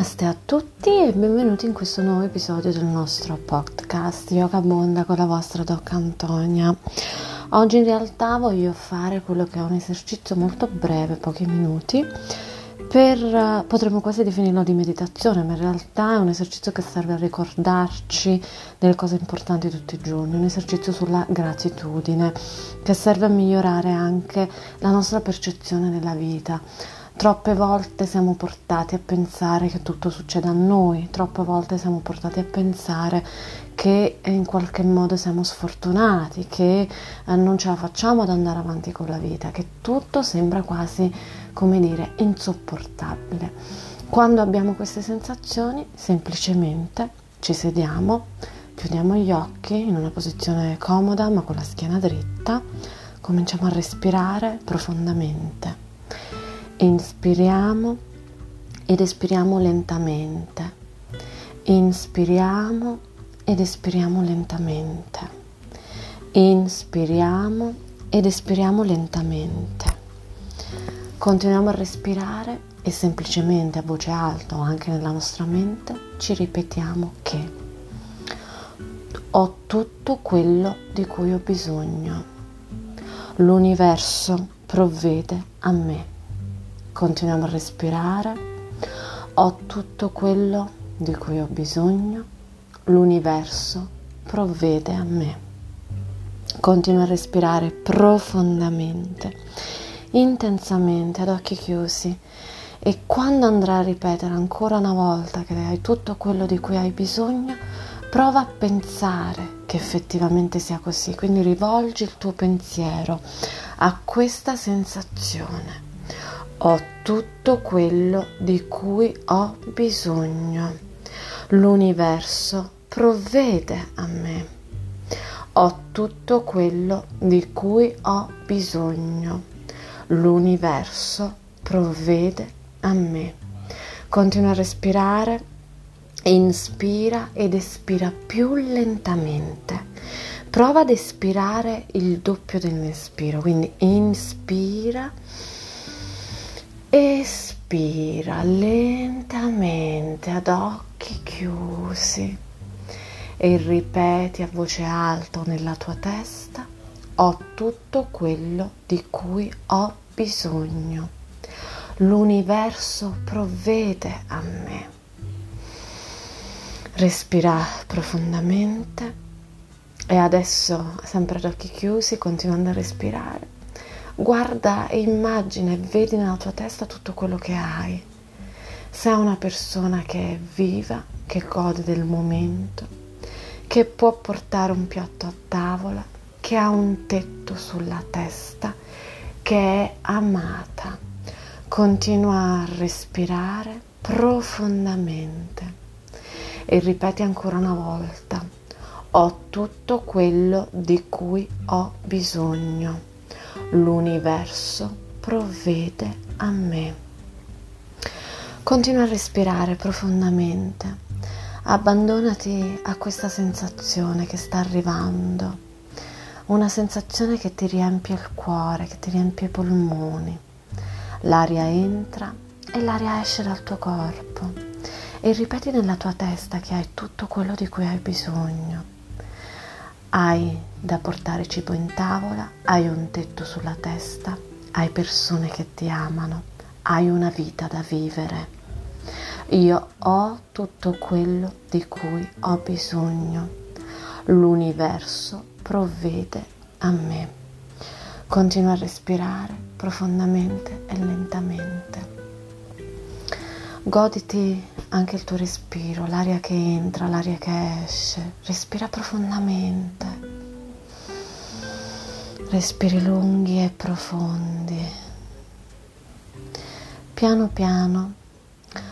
Namaste a tutti e benvenuti in questo nuovo episodio del nostro podcast Yoga Bonda con la vostra Doc Antonia. Oggi in realtà voglio fare quello che è un esercizio molto breve, pochi minuti, per, potremmo quasi definirlo di meditazione, ma in realtà è un esercizio che serve a ricordarci delle cose importanti tutti i giorni, un esercizio sulla gratitudine che serve a migliorare anche la nostra percezione della vita. Troppe volte siamo portati a pensare che tutto succeda a noi, troppe volte siamo portati a pensare che in qualche modo siamo sfortunati, che eh, non ce la facciamo ad andare avanti con la vita, che tutto sembra quasi, come dire, insopportabile. Quando abbiamo queste sensazioni, semplicemente ci sediamo, chiudiamo gli occhi in una posizione comoda ma con la schiena dritta, cominciamo a respirare profondamente Inspiriamo ed espiriamo lentamente. Inspiriamo ed espiriamo lentamente. Inspiriamo ed espiriamo lentamente. Continuiamo a respirare e semplicemente a voce alta o anche nella nostra mente ci ripetiamo che ho tutto quello di cui ho bisogno. L'universo provvede a me continuiamo a respirare, ho tutto quello di cui ho bisogno, l'universo provvede a me. Continuo a respirare profondamente, intensamente, ad occhi chiusi e quando andrai a ripetere ancora una volta che hai tutto quello di cui hai bisogno, prova a pensare che effettivamente sia così, quindi rivolgi il tuo pensiero a questa sensazione ho tutto quello di cui ho bisogno. L'universo provvede a me. Ho tutto quello di cui ho bisogno. L'universo provvede a me. Continua a respirare, inspira ed espira più lentamente. Prova ad espirare il doppio dell'inspiro, quindi inspira Espira lentamente ad occhi chiusi e ripeti a voce alta nella tua testa ho tutto quello di cui ho bisogno. L'universo provvede a me. Respira profondamente e adesso, sempre ad occhi chiusi, continuando a respirare, Guarda e immagina e vedi nella tua testa tutto quello che hai. Sei una persona che è viva, che gode del momento, che può portare un piatto a tavola, che ha un tetto sulla testa, che è amata. Continua a respirare profondamente e ripeti ancora una volta, ho tutto quello di cui ho bisogno l'universo provvede a me. Continua a respirare profondamente. Abbandonati a questa sensazione che sta arrivando, una sensazione che ti riempie il cuore, che ti riempie i polmoni. L'aria entra e l'aria esce dal tuo corpo e ripeti nella tua testa che hai tutto quello di cui hai bisogno hai da portare cibo in tavola, hai un tetto sulla testa, hai persone che ti amano, hai una vita da vivere. Io ho tutto quello di cui ho bisogno. L'universo provvede a me. Continua a respirare profondamente e lentamente. Goditi anche il tuo respiro, l'aria che entra, l'aria che esce. Respira profondamente. Respiri lunghi e profondi. Piano piano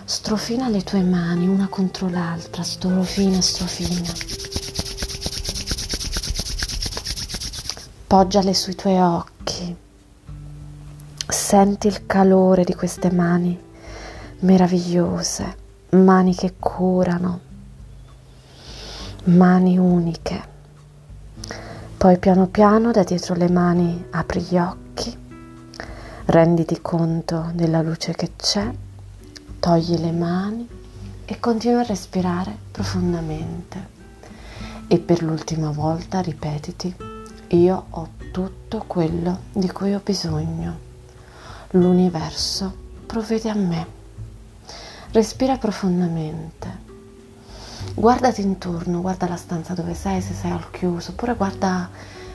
strofina le tue mani una contro l'altra, strofina, strofina. Poggiale sui tuoi occhi. Senti il calore di queste mani meravigliose, mani che curano, mani uniche. Poi piano piano da dietro le mani apri gli occhi, renditi conto della luce che c'è, togli le mani e continua a respirare profondamente. E per l'ultima volta ripetiti, io ho tutto quello di cui ho bisogno. L'universo provvede a me. Respira profondamente. Guardati intorno, guarda la stanza dove sei, se sei al chiuso, oppure guarda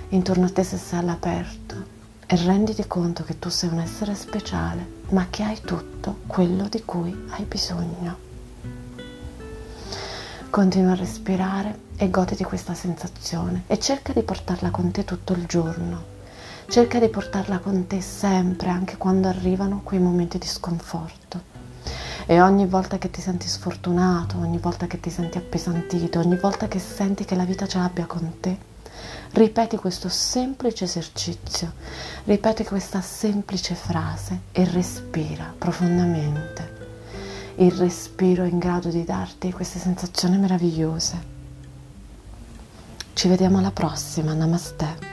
intorno a te se sei all'aperto e renditi conto che tu sei un essere speciale, ma che hai tutto quello di cui hai bisogno. Continua a respirare e goditi questa sensazione e cerca di portarla con te tutto il giorno. Cerca di portarla con te sempre, anche quando arrivano quei momenti di sconforto. E ogni volta che ti senti sfortunato, ogni volta che ti senti appesantito, ogni volta che senti che la vita ce l'abbia con te, ripeti questo semplice esercizio, ripeti questa semplice frase e respira profondamente il respiro in grado di darti queste sensazioni meravigliose. Ci vediamo alla prossima, namaste.